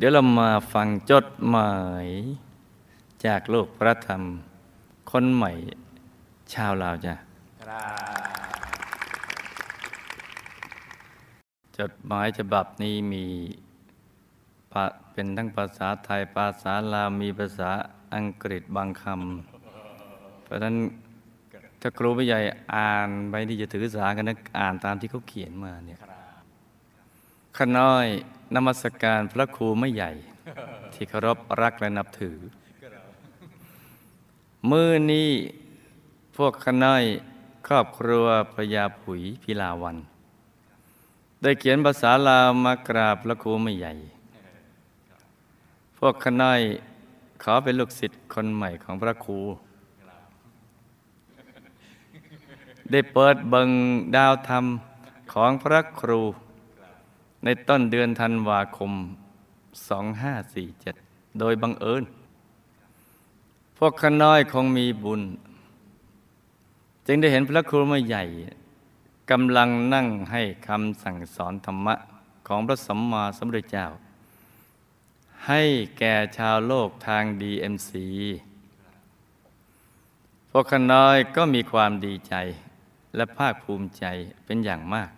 เดี๋ยวเรามาฟังจดหมายจากโลกพระธรรม คนใหม่ชาวลาวจ้ะจดหมายฉบับนี้มีเป็นทั้งภาษาไทยภาษาลาวมีภาษาอังกฤษบางคำเพราะฉะนั้นถ้าครูผู้ใหญ่อ่านไปที่จะถือสากันนะอ่านตามที่เขาเขียนมาเนี่ย ขน้อยนมัสการพระครูไม่ใหญ่ ที่เคารพรักและนับถือ มือนี้พวกขน้อยครอบครัวพระยาผุยพิลาวัน ได้เขียนภาษาลาวมากราบพระครูไม่ใหญ่ พวกขน้อยขอเป็นลูกศิษย์คนใหม่ของพระครู ได้เปิดเบิงดาวธรรมของพระครู ในต้นเดือนธันวาคม 2547 โดยบังเอิญ พวกขน้อยคงมีบุญ จึงได้เห็นพระครูมาใหญ่กำลังนั่งให้คำสั่งสอนธรรมะของพระสัมมาสัมพุทธเจ้า ให้แก่ชาวโลกทาง DMC พวกขน้อยก็มีความดีใจและภาคภูมิใจเป็นอย่างมาก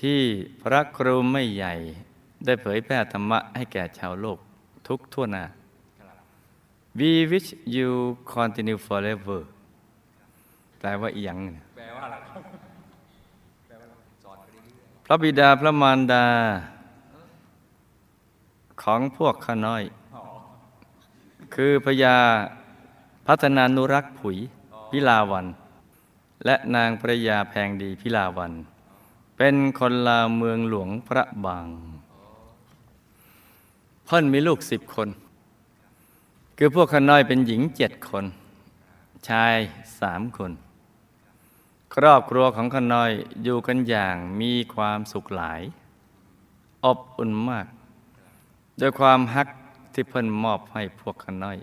ที่พระครูไม่ใหญ่ได้เผยแพร่ธรรมะให้แก่ชาวโลกทุกทั่วหน้า We wish you continue forever แปลว่าอีหยังแปลว่าอะไรพระบิดาพระมารดา ของพวกข้าน้อย คือพญาพัฒนานุรักษ์ผุยพิลาวัน และนางพระยาแพงดีพิลาวัน เป็นคนลาวเมืองหลวงพระบาง เพิ่นมีลูกสิบคน คือพวกขน้อยเป็นหญิงเจ็ดคน ชายสามคน ครอบครัวของขน้อยอยู่กันอย่างมีความสุขหลาย อบอุ่นมาก โดยความฮักที่เพิ่นมอบให้พวกขน้อย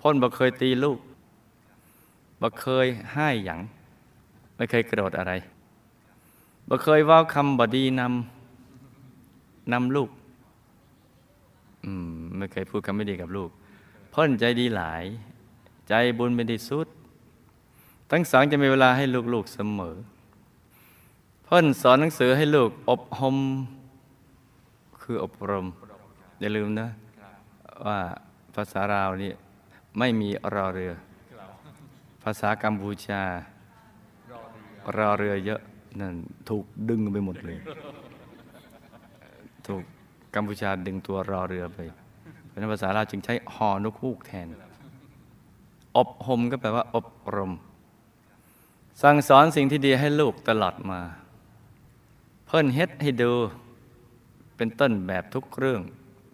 พ่นบ่เคยตีลูกบ่เคยให้หยัง ไม่เคยกระโดดอะไร บ่เคยว่าคำบดีนำนำลูก อืมไม่เคยพูดคำไม่ดีกับลูกพ่นใจดีหลาย ใจบุญเป็นที่สุด ทั้งสองจะมีเวลาให้ลูกๆเสมอพ่นสอนหนังสือให้ลูก อบรมคืออบรม อย่าลืมนะ ว่าภาษาราวนี่ไม่มีรอเรือ ภาษากัมพูชารอเรือเยอะ นั่นถูกดึงไปหมดเลย ถูกกัมพูชาดึงตัวรอเรือไปเป็นภาษาลาวจึงใช้หอนกฮูกแทน อบรมก็แปลว่า อบรม สั่งสอนสิ่งที่ดีให้ลูกตลอดมา เพิ่นเฮ็ดให้ดู เป็นต้นแบบทุกเรื่อง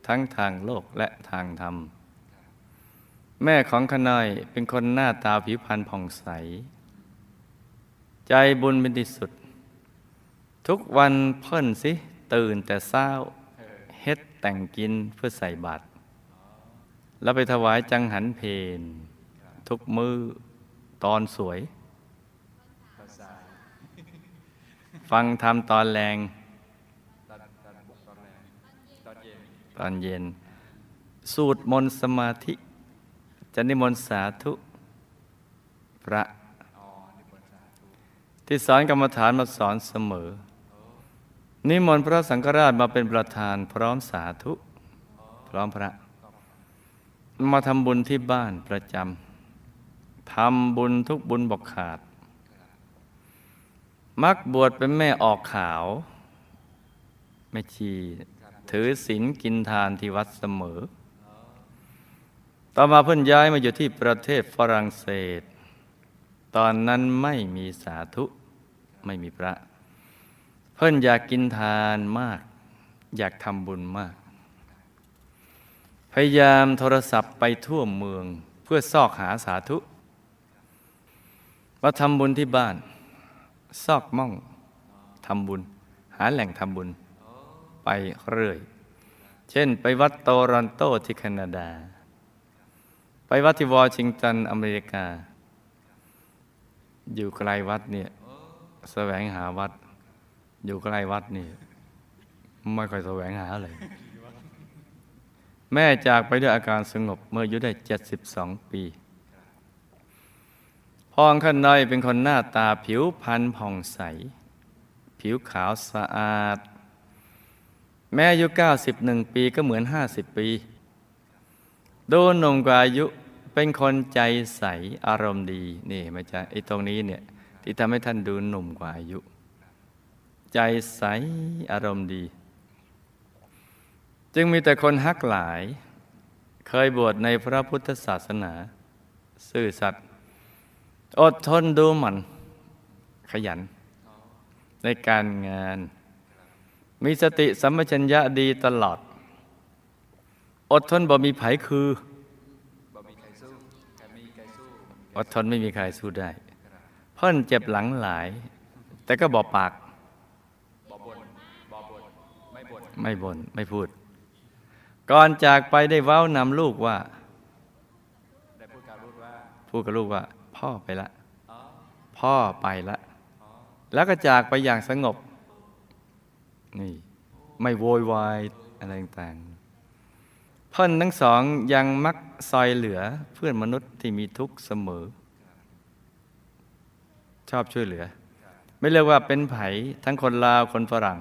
ทั้งทางโลกและทางธรรม แม่ของขนายเป็นคนหน้าตาผิวพรรณผ่องใส ใจบุญเป็นที่สุด ทุกวันเพิ่นสิตื่นแต่เช้าเฮ็ดแต่งกินเพื่อใส่บาตรแล้วไปถวายจังหันเพนทุกมือตอนสวย ฟังทำตอนแรง ตอนเย็น สูตรมนสมาธิ จะนิมนต์สาธุพระ ที่สอนกรรมฐานมาสอนเสมอ นิมนต์พระสังฆราชมาเป็นประธานพร้อมสาธุ พร้อมพระ มาทำบุญที่บ้านประจำทำบุญทุกบุญบอกขาด มักบวชเป็นแม่ออกขาวแม่ชีถือศีลกินทานที่วัดเสมอ ต่อมาเพิ่นย้ายมาอยู่ที่ประเทศฝรั่งเศส ตอนนั้นไม่มีสาธุไม่มีพระ เพิ่นอยากกินทานมาก อยากทำบุญมาก พยายามโทรศัพท์ไปทั่วเมืองเพื่อซอกหาสาธุมาทำบุญที่บ้าน ซอกม่องทำบุญ หาแหล่งทำบุญ ไปเรื่อย เช่น ไปวัดโตรอนโตที่แคนาดา ไปวัดที่วอชิงตันอเมริกา อยู่ไกลวัดเนี่ยแสวงหาวัด อยู่ใกล้วัดนี่ ไม่ค่อยแสวงหาเลย แม่จากไปด้วยอาการสงบเมื่ออายุได้ 72 ปีพ่องข้าน้อยเป็นคนหน้าตาผิวพรรณผ่องใส ผิวขาวสะอาด แม่อายุ 91 ปีก็เหมือน 50 ปี ดูหนุ่มกว่าอายุเป็นคนใจใสอารมณ์ดีนี่มาจะไอ้ตรงนี้เนี่ยที่ทำให้ท่านดูหนุ่มกว่าอายุ ใจใสอารมณ์ดี จึงมีแต่คนฮักหลาย เคยบวชในพระพุทธศาสนา ซื่อสัตย์อดทนดูหมัน ขยัน ในการงาน มีสติสัมปชัญญะดีตลอด อดทนบ่มีไผคืออดทนไม่มีใครสู้ได้ เพิ่นเจ็บหลังหลาย แต่ก็บอกปาก ไม่บน่นไม่พูด ก่อนจากไปได้เว้านำลูกว่าพูดกับลูกว่า พ่อไปละพ่อไปละ แล้วก็จากไปอย่างสงบ นี่ ไม่โวยวายอะไรต่างๆเพิ่นทั้งสองยังมักซอยเหลือเพื่อนมนุษย์ที่มีทุกข์เสมอ ชอบช่วยเหลือ ไม่เรียกว่าเป็นไผ่ทั้งคนลาวคนฝรั่ง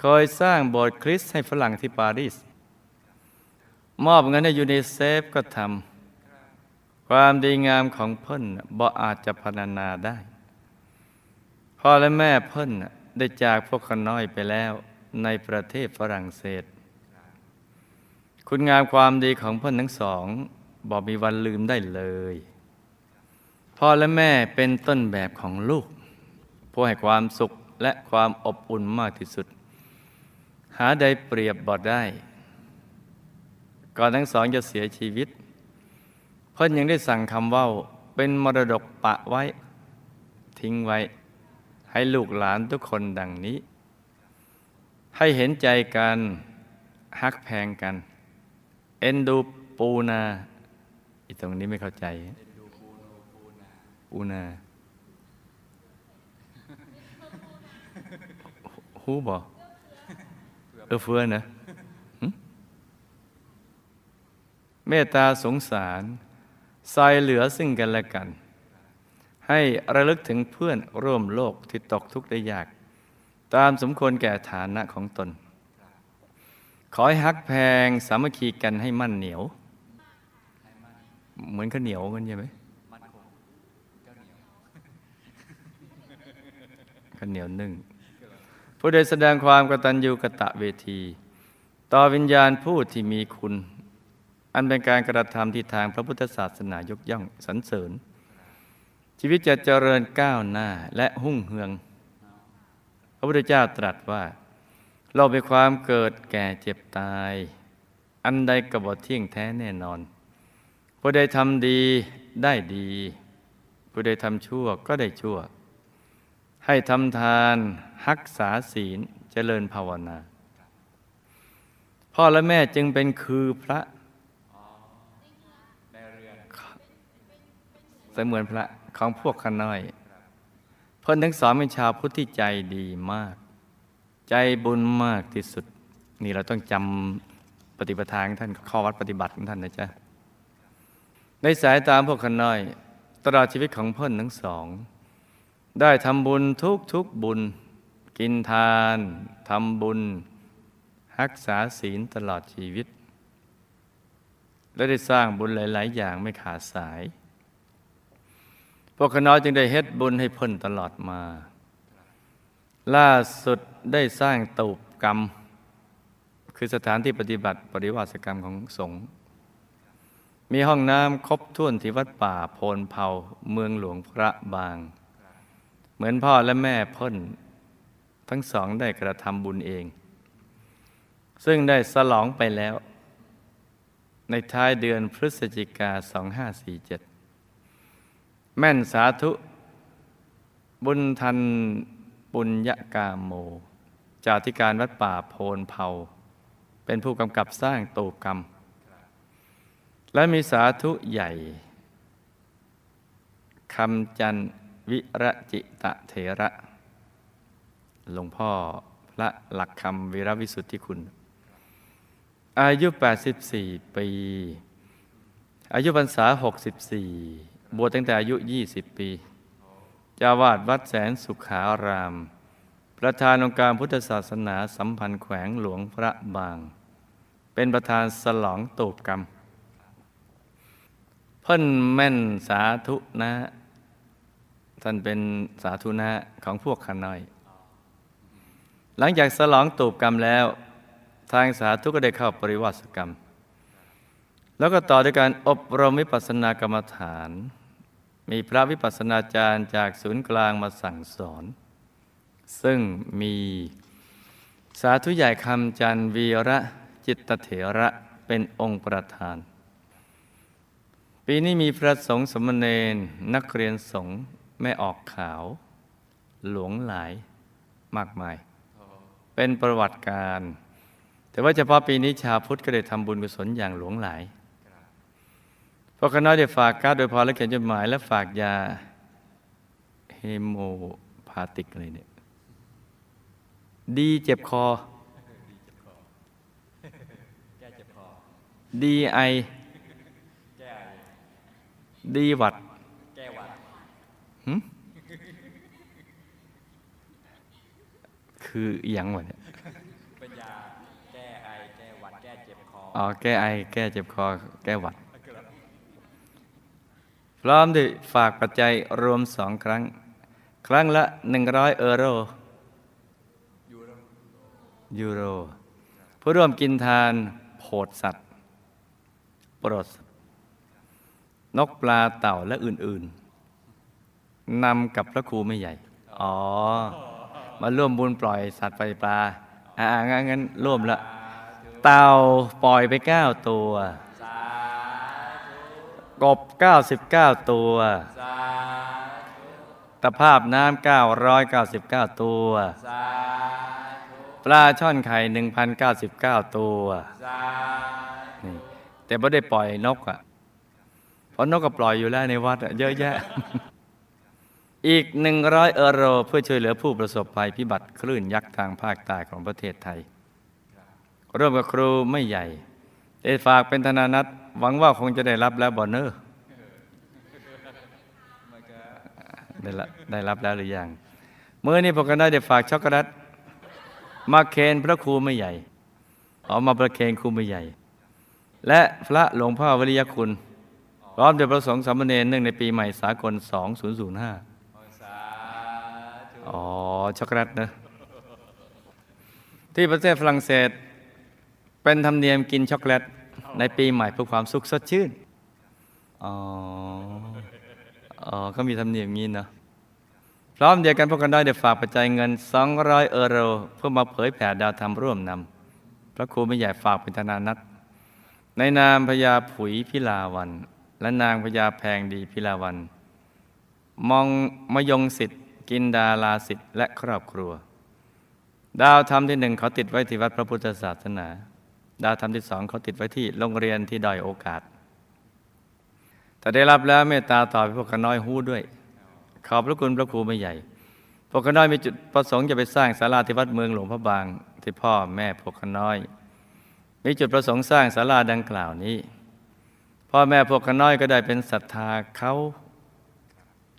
เคยสร้างโบสถ์คริสต์ให้ฝรั่งที่ปารีส มอบเงินให้ยูนิเซฟก็ทำ ความดีงามของเพิ่นบ่อาจจะพรรณนาได้ พ่อและแม่เพิ่นได้จากพวกขน้อยไปแล้วในประเทศฝรั่งเศส คุณงามความดีของเพิ่นทั้งสองบอกมีวันลืมได้เลย พ่อและแม่เป็นต้นแบบของลูก ผู้ให้ความสุขและความอบอุ่นมากที่สุด หาใดเปรียบบอดได้ ก่อนทั้งสองจะเสียชีวิต เพิ่นยังได้สั่งคำว่าเป็นมรดกปะไว้ ทิ้งไว้ ให้ลูกหลานทุกคนดังนี้ ให้เห็นใจกันฮักแพงกัน เอ็นดูปูนาอีตรงนี้ไม่เข้าใจปูนาฮูบอ ออเฟือนะหึเมตตาสงสารใส่เหลือซึ่งกันและกัน ให้ระลึกถึงเพื่อนร่วมโลกที่ตกทุกข์ได้ยาก ตามสมควรแก่ฐานะของตน ขอให้ฮักแพงสามัคคีกันให้มั่นเหนียว เหมือนข้าวเหนียวกันใช่ไหมข้าวเหนียวนึ่ง ผู้ใดแสดงความกตัญญูกะตะเวที ต่อวิญญาณผู้ที่มีคุณ อันเป็นการกระทำที่ทางพระพุทธศาสนายกย่องสรรเสริญ ชีวิตจะเจริญก้าวหน้าและหุ่งเฮือง พระพุทธเจ้าตรัสว่า เราเป็นความเกิดแก่เจ็บตาย อันใดกบฏเที่ยงแท้แน่นอน ผู้ใดทำดีได้ดี ผู้ใดทำชั่วก็ได้ชั่ว ให้ทำทานรักษาศีลเจริญภาวนา พ่อและแม่จึงเป็นคือพระเสมือนพระของพวกขน้อยเพิ่นทั้งสองเป็นชาวพุทธที่ใจดีมาก ใจบุญมากที่สุด นี่เราต้องจำปฏิปทาของท่านข้อวัดปฏิบัติของท่านนะจ๊ะในสายตามพวกขน้อย ตลอดชีวิตของเพิ่นทั้งสอง ได้ทำบุญทุกทุกบุญ กินทานทำบุญรักษาศีลตลอดชีวิต และได้สร้างบุญหลาย ๆ อย่างไม่ขาดสาย พวกขน้อยจึงได้เฮ็ดบุญให้พิ่นตลอดมา ล่าสุดได้สร้างตูปกรรม คือสถานที่ปฏิบัติปริวาสกรรมของสงฆ์มีห้องน้ำครบถ้วนที่วัดป่าโพนเผาเมืองหลวงพระบาง เหมือนพ่อและแม่พ่น ทั้งสองได้กระทำบุญเอง ซึ่งได้สลองไปแล้ว ในท้ายเดือนพฤศจิกา 2547 แม่นสาธุ บุญทันปุญญกาโม จาธิการวัดป่าโพนเผา เป็นผู้กำกับสร้างตูปกรรม และมีสาธุใหญ่คำจัน วิระจิตะเถระ หลวงพ่อพระหลักคำวิรวิสุทธิคุณ อายุ 84 ปี อายุพรรษา 64 บวชตั้งแต่อายุ 20 ปีจ้าวาดวัดแสนสุขาราม ประธานองค์การพุทธศาสนาสัมพันธ์แขวงหลวงพระบาง เป็นประธานสลองตูบกรรม เพิ่นแม่นสาธุนะ ท่านเป็นสาธุนะของพวกขน้อย หลังจากสลองตูบกรรมแล้ว ทางสาธุก็ได้เข้าปริวัติกรรม แล้วก็ต่อด้วยการอบรมวิปัสสนากรรมฐาน มีพระวิปัสสนาจารย์จากศูนย์กลางมาสั่งสอน ซึ่งมีสาธุใหญ่คำจันวีระจิตเถระเป็นองค์ประธาน ปีนี้มีพระสงฆ์สมณเณรนักเรียนสงฆ์ แม่ออกขาว หลวงหลายมากมาย เป็นประวัติการ แต่ว่าเฉพาะปีนี้ชาวพุทธก็ได้ทำบุญกุศลอย่างหลวงหลายพวกคณะได้ฝากการ์ดโดยพอและเขียนจดหมาย และฝากยาเฮโมพาติกอะไรเนี่ย ดีเจ็บคอ ดีไอ ดีหวัดแก้หวัดหึ คืออหยังวะเนี่ยเป็นยาแก้ไอแก้หวัดแก้เจ็บคอ อ๋อ แก้ไอ แก้เจ็บคอ แก้หวัด พร้อมด้วยฝากปัจจัยรวมสองครั้ง ครั้งละหนึ่งร้อยเอโรยูโร ผู้ร่วมกินทานโผดสัตว์โปรดสัตว์นกปลาเต่าและอื่น ๆ นำกับพระครูไม่ใหญ่ อ๋อ มาร่วมบุญปล่อยสัตว์ไปปลา อ่างั้นงั้นร่วมละ เต่าปล่อยไปเก้าตัว กบเก้าสิบเก้าตัวตะภาพน้ำเก้าร้อยเก้าสิบเก้าตัว ปลาช่อนไข่หนึ่งพันเก้าสิบเก้าตัวนี่แต่ไม่ได้ปล่อยนกอะ่ะ เพราะนกก็ปล่อยอยู่แล้วในวัดอะเยอะแยะ อีกหนึ่งร้อยเอโรเพื่อช่วยเหลือผู้ประสบภัยพิบัติคลื่นยักษ์ทางภาคใต้ของประเทศไทย ร่วมกับครูไม่ใหญ่ ได้ฝากเป็นธนานัตหวังว่าคงจะได้รับแล้วบอนเนอร์ได้ได้รับแล้วหรือยังเมื่อนี้พวกกันได้ได้ฝากช็อกโกแลตมาเคนพระครูไม่ใหญ่ออกมาประเคนครูไม่ใหญ่ และพระหลวงพ่อวริยคุณ พร้อมด้วยพระสงฆ์สามเณรเนื่องในปีใหม่สากล 2005 อ๋อ ช็อกโกแลตนะ ที่ประเทศฝรั่งเศส เป็นธรรมเนียมกินช็อกโกแลต ในปีใหม่เพื่อความสุขสดชื่น อ๋อ อ๋อเขามีธรรมเนียมงี้เนาะพร้อมเดียวกันพวกกันได้เดี๋ยวฝากปัจจัยเงิน 200 เอโร เพื่อมาเผยแผ่ดาวธรรมร่วมนำพระครูไม่ใหญ่ฝากเป็นธนานัตในนามพญาผุยพิลาวัน และนางพญาแพงดีพิลาวัน มองมยงสิทธิ กินดาลาสิทธิ์และครอบครัว ดาวธรรมที่หนึ่งเขาติดไว้ที่วัดพระพุทธศาสนา ดาวธรรมที่สองเขาติดไว้ที่โรงเรียนที่ด้อยโอกาส แต่ได้รับแล้วเมตตาต่อพวกขน้อยหู้ด้วย ขอบพระคุณพระครูไม่ใหญ่พวกขน้อยมีจุดประสงค์จะไปสร้างศาลาที่วัดเมืองหลวงพระบางที่พ่อแม่พวกขน้อย มีจุดประสงค์สร้างศาลาดังกล่าวนี้ พ่อแม่พวกขน้อยก็ได้เป็นศรัทธาเขา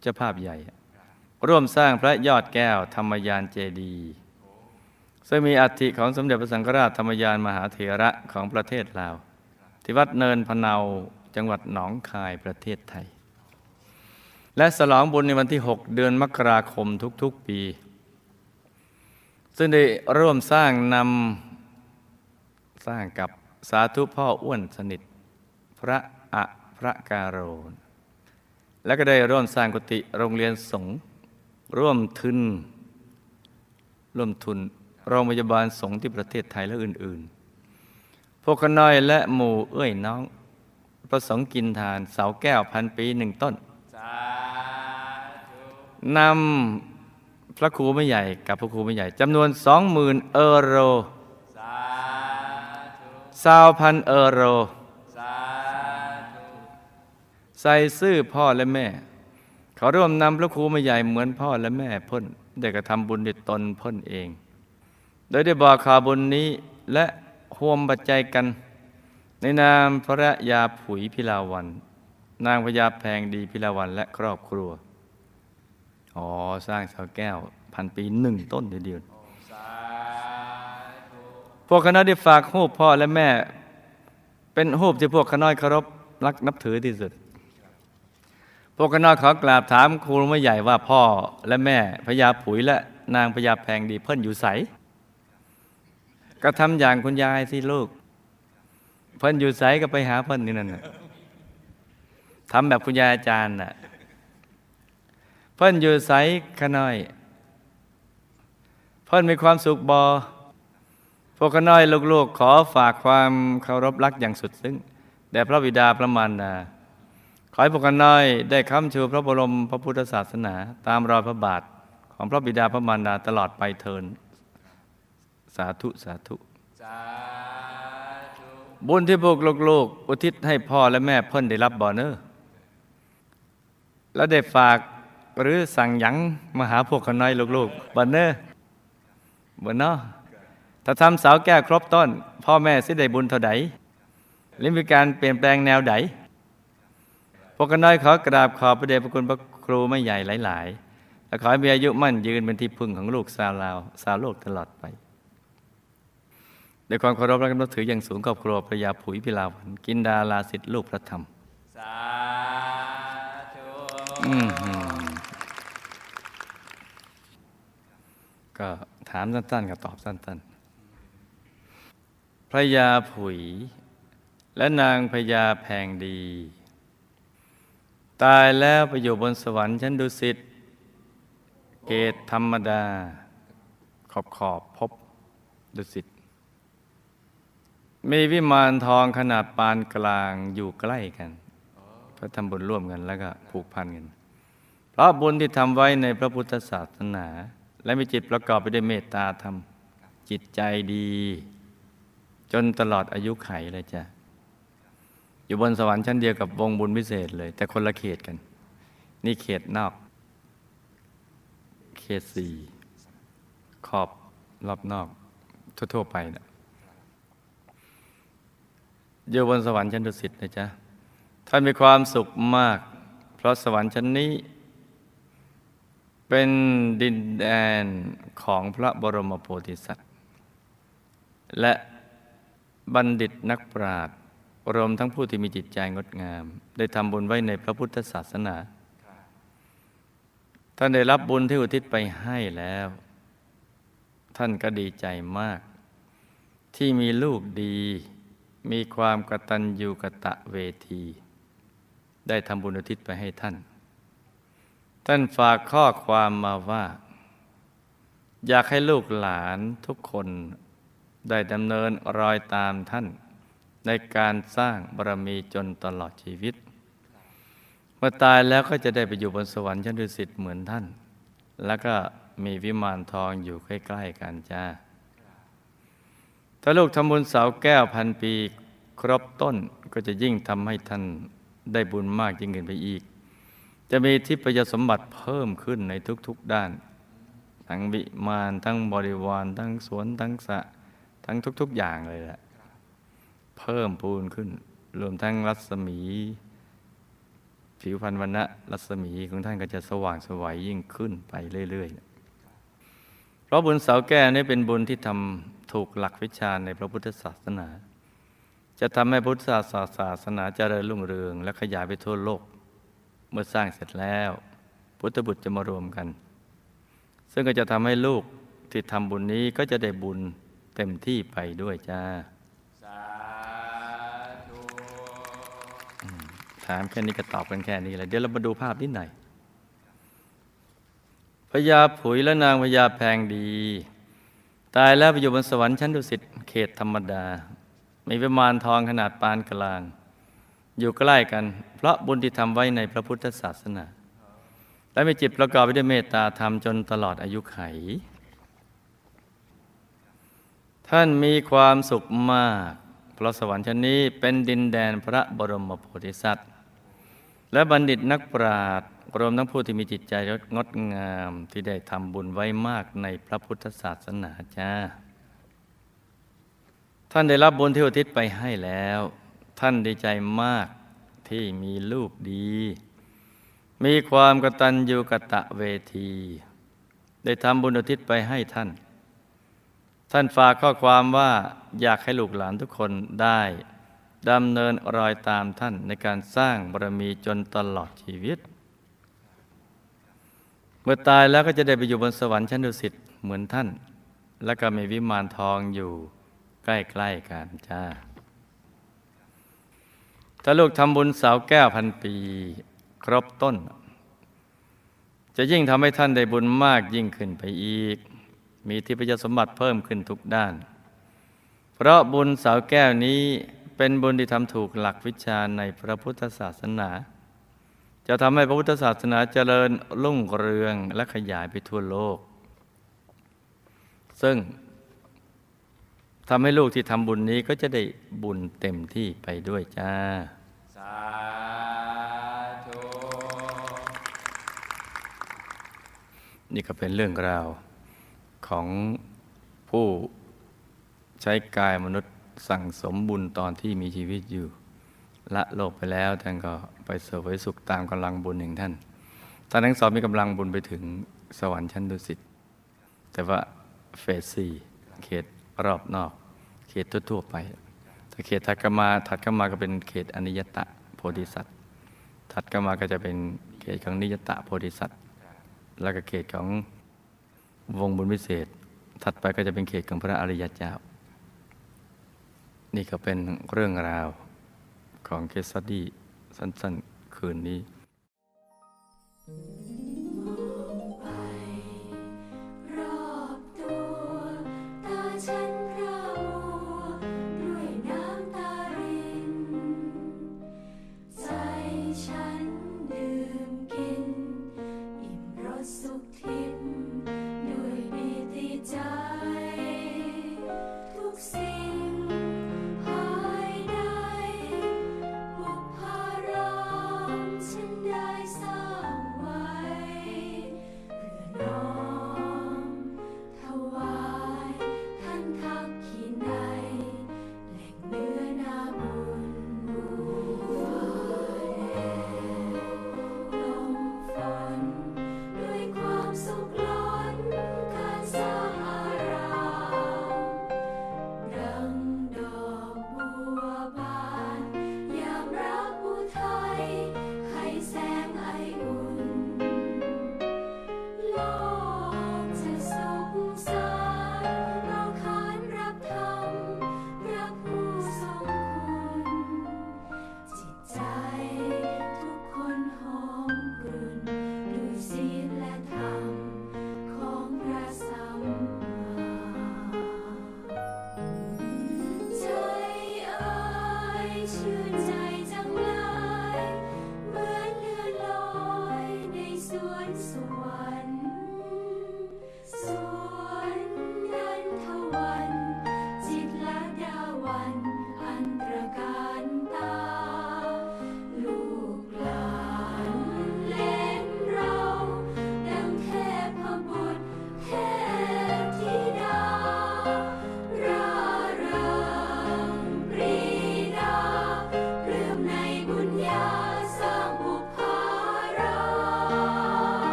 เจ้าภาพใหญ่ ร่วมสร้างพระยอดแก้วธรรมยานเจดีย์ซึ่งมีอัฐิของสมเด็จพระสังฆราชธรรมยานมหาเถระของประเทศลาว ที่วัดเนินพะเนาจังหวัดหนองคายประเทศไทย และสลองบุญในวันที่ 6 เดือนมกราคมทุกๆปี ซึ่งได้ร่วมสร้างนำสร้างกับสาธุพ่ออ้วนสนิท พระอะพระการโรแล้วก็ได้ร่วมสร้างกุฏิโรงเรียนสงฆ์ ร่วมทุน ร่วมทุนโรงพยาบาลสงฆ์ที่ประเทศไทยและอื่น ๆ พวกน้อยและหมู่เอ้ยน้อง ประสงค์กินทานเสาแก้วพันปีหนึ่งต้นนำพระครูไม่ใหญ่กับพระครูไม่ใหญ่จำนวนสองหมื่นเอโรสาธุสาวพันเอโรใส่ซื่อพ่อและแม่ เขาร่วมนำพระครูม่ใหญ่เหมือนพ่อและแม่พ้นได้กระทำบุญด้วยตนพ้นเอง โดยได้บอกข่าวบุญนี้และห่วมปัจจัยกัน ในนามพระยาผุยพิลาวัน นางพญาแพงดีพิลาวันและครอบครัว อ๋อ สร้างเสาแก้วพันปีหนึ่งต้นเดียวพวกคณะได้ฝากรูปพ่อและแม่ เป็นรูปที่พวกขน้อยเคารพรักนับถือที่สุด พวกขน้อยขอกราบถามครูไม่ใหญ่ว่าพ่อและแม่พญาผุยและนางพญาแพงดีเพิ่นอยู่ใสก็ทำอย่างคุณยายสิลูก เพิ่นอยู่ใสก็ไปหาเพิ่นนี่นั่นทำแบบคุณยายอาจารย์น่ะเพิ่นอยู่ใสขน้อย เพิ่นมีความสุขบอพวกขน้อยลูกๆขอฝากความเคารพรักอย่างสุดซึ้งแด่พระบิดาพระมารดา ขอให้พวกขน้อยได้ค้ำชูพระบรมพระพุทธศาสนา ตามรอยพระบาทของพระบิดาพระมารดาตลอดไปเทินสาธุสาธุ บุญที่พวกลูกๆอุทิศให้พ่อและแม่เพิ่นได้รับบ่อเนอแล้วได้ฝากหรือสั่งหยังมาหาพวกขน้อยลูกๆบ่เนอบ่เนอถ้าทำสาวแก้ครบต้น พ่อแม่สิได้บุญเท่าใดหรือมีการเปลี่ยนแปลงแนวใด พวกกันน้อยขอกราบขอบพระเดชพระคุณพระครูไม่ใหญ่หลาย ๆ และขอให้มีอายุมั่นยืนเป็นที่พึ่งของลูกสาวลาวสาวโลกตลอดไปด้วยความเคารพและกำนับถืออย่างสูงครอบครัวพระยาผุยพิลาวันกินดาลาสิทธิลูกพระธรรม สาธุก็ถามสั้นๆกับตอบสั้นๆ พระยาผุย และนางพญาแพงดี ตายแล้วไปอยู่บนสวรรค์ชั้นดุสิตเกตธรรมดา ขอบขอบพบดุสิตมีวิมานทองขนาดปานกลางอยู่ใกล้กันเพราะทำบุญร่วมกันแล้วก็ผูกพันกัน เพราะบุญที่ทำไว้ในพระพุทธศาสนา และมีจิตประกอบไปด้วยเมตตาธรรม จิตใจดี จนตลอดอายุไขเลยจ้ะ อยู่บนสวรรค์ชั้นเดียวกับวงบุญพิเศษเลย แต่คนละเขตกัน นี่เขตนอก เขตสี่ขอบรอบนอก ทั่วๆไปนะอยู่บนสวรรค์ชั้นดุสิตนะจ๊ะท่านมีความสุขมาก เพราะสวรรค์ชั้นนี้ เป็นดินแดนของพระบรมโพธิสัตว์ และบัณฑิตนักปราชญ์ รวมทั้งผู้ที่มีจิตใจงดงาม ได้ทำบุญไว้ในพระพุทธศาสนาท่านได้รับบุญที่อุทิศไปให้แล้ว ท่านก็ดีใจมาก ที่มีลูกดี มีความกตัญญูกะตะเวที ได้ทำบุญอุทิศไปให้ท่าน ท่านฝากข้อความมาว่า อยากให้ลูกหลานทุกคนได้ดำเนินรอยตามท่าน ในการสร้างบารมีจนตลอดชีวิต เมื่อตายแล้วก็จะได้ไปอยู่บนสวรรค์ชั้นดุสิตเหมือนท่าน แล้วก็มีวิมานทองอยู่ใกล้ๆกันจ้า ถ้าลูกทำบุญเสาแก้วพันปีครบต้นก็จะยิ่งทำให้ท่านได้บุญมากยิ่งขึ้นไปอีก จะมีทิพยสมบัติเพิ่มขึ้นในทุกๆด้าน ทั้งวิมานทั้งบริวารทั้งสวนทั้งสะทั้งทุก ๆอย่างเลยแหละ เพิ่มพูนขึ้น รวมทั้งรัศมี ผิวพรรณวันณะรัศมีของท่านก็จะสว่างสวัยยิ่งขึ้นไปเรื่อยๆ เพราะบุญเสาแก้นี้เป็นบุญที่ทำถูกหลักวิชาในพระพุทธศาสนา จะทำให้พุทธศาสนาเจริญรุ่งเรือง และขยายไปทั่วโลก เมื่อสร้างเสร็จแล้ว พุทธบุตรจะมารวมกัน ซึ่งก็จะทำให้ลูกที่ทำบุญนี้ก็จะได้บุญเต็มที่ไปด้วยจ้า ถามแค่นี้ก็ตอบกันแค่นี้แหละเดี๋ยวเรามาดูภาพนิดหน่อยพญาผุยและนางพญาแพงดี ตายแล้วไปอยู่บนสวรรค์ชั้นดุสิตเขตธรรมดา มีวิมานทองขนาดปานกลาง อยู่ใกล้กัน เพราะบุญที่ทำไว้ในพระพุทธศาสนา และมีจิตประกอบไปด้วยเมตตาธรรมจนตลอดอายุไข ท่านมีความสุขมาก เพราะสวรรค์ชั้นนี้เป็นดินแดนพระบรมโพธิสัตว์ และบัณฑิตนักปราชญ์รวมทั้งผู้ที่มีจิตใจงดงามที่ได้ทำบุญไว้มากในพระพุทธศาสนาจ้า ท่านได้รับบุญที่อุทิศไปให้แล้ว ท่านดีใจมากที่มีลูกดี มีความกตัญญูกะตะเวที ได้ทำบุญอุทิศไปให้ท่าน ท่านฝากข้อความว่าอยากให้ลูกหลานทุกคนได้ ดำเนินรอยตามท่านในการสร้างบารมีจนตลอดชีวิต เมื่อตายแล้วก็จะได้ไปอยู่บนสวรรค์ชั้นดุสิตเหมือนท่าน แล้วก็มีวิมานทองอยู่ใกล้ๆกันจ้า ถ้าลูกทำบุญเสาแก้วพันปี ครบต้น จะยิ่งทำให้ท่านได้บุญมากยิ่งขึ้นไปอีก มีทิพยสมบัติเพิ่มขึ้นทุกด้าน เพราะบุญเสาแก้วนี้ เป็นบุญที่ทำถูกหลักวิชาในพระพุทธศาสนา จะทำให้พระพุทธศาสนาเจริญรุ่งเรืองและขยายไปทั่วโลก ซึ่งทำให้ลูกที่ทำบุญนี้ก็จะได้บุญเต็มที่ไปด้วยจ้า สาธุ นี่ก็เป็นเรื่องราวของผู้ใช้กายมนุษย์ สั่งสมบุญตอนที่มีชีวิตอยู่ ละโลกไปแล้วท่านก็ไปเสวยสุขตามกำลังบุญแห่งท่านท่านทั้งสองมีกำลังบุญไปถึงสวรรค์ชั้นดุสิตแต่ว่าเฟสสี่เขตรอบนอก เขตทั่วๆไปถ้าเขตถัดกมาถัดกมาก็เป็นเขตอนิยตะโพธิสัตว์ถัดกมาก็จะเป็นเขตของนิยตะโพธิสัตว์แล้วก็เขตของวงบุญวิเศษ ถัดไปก็จะเป็นเขตของพระอริยเจ้า นี่ก็เป็นเรื่องราวของเคสสตดี้สั้น ๆ คืนนี้ร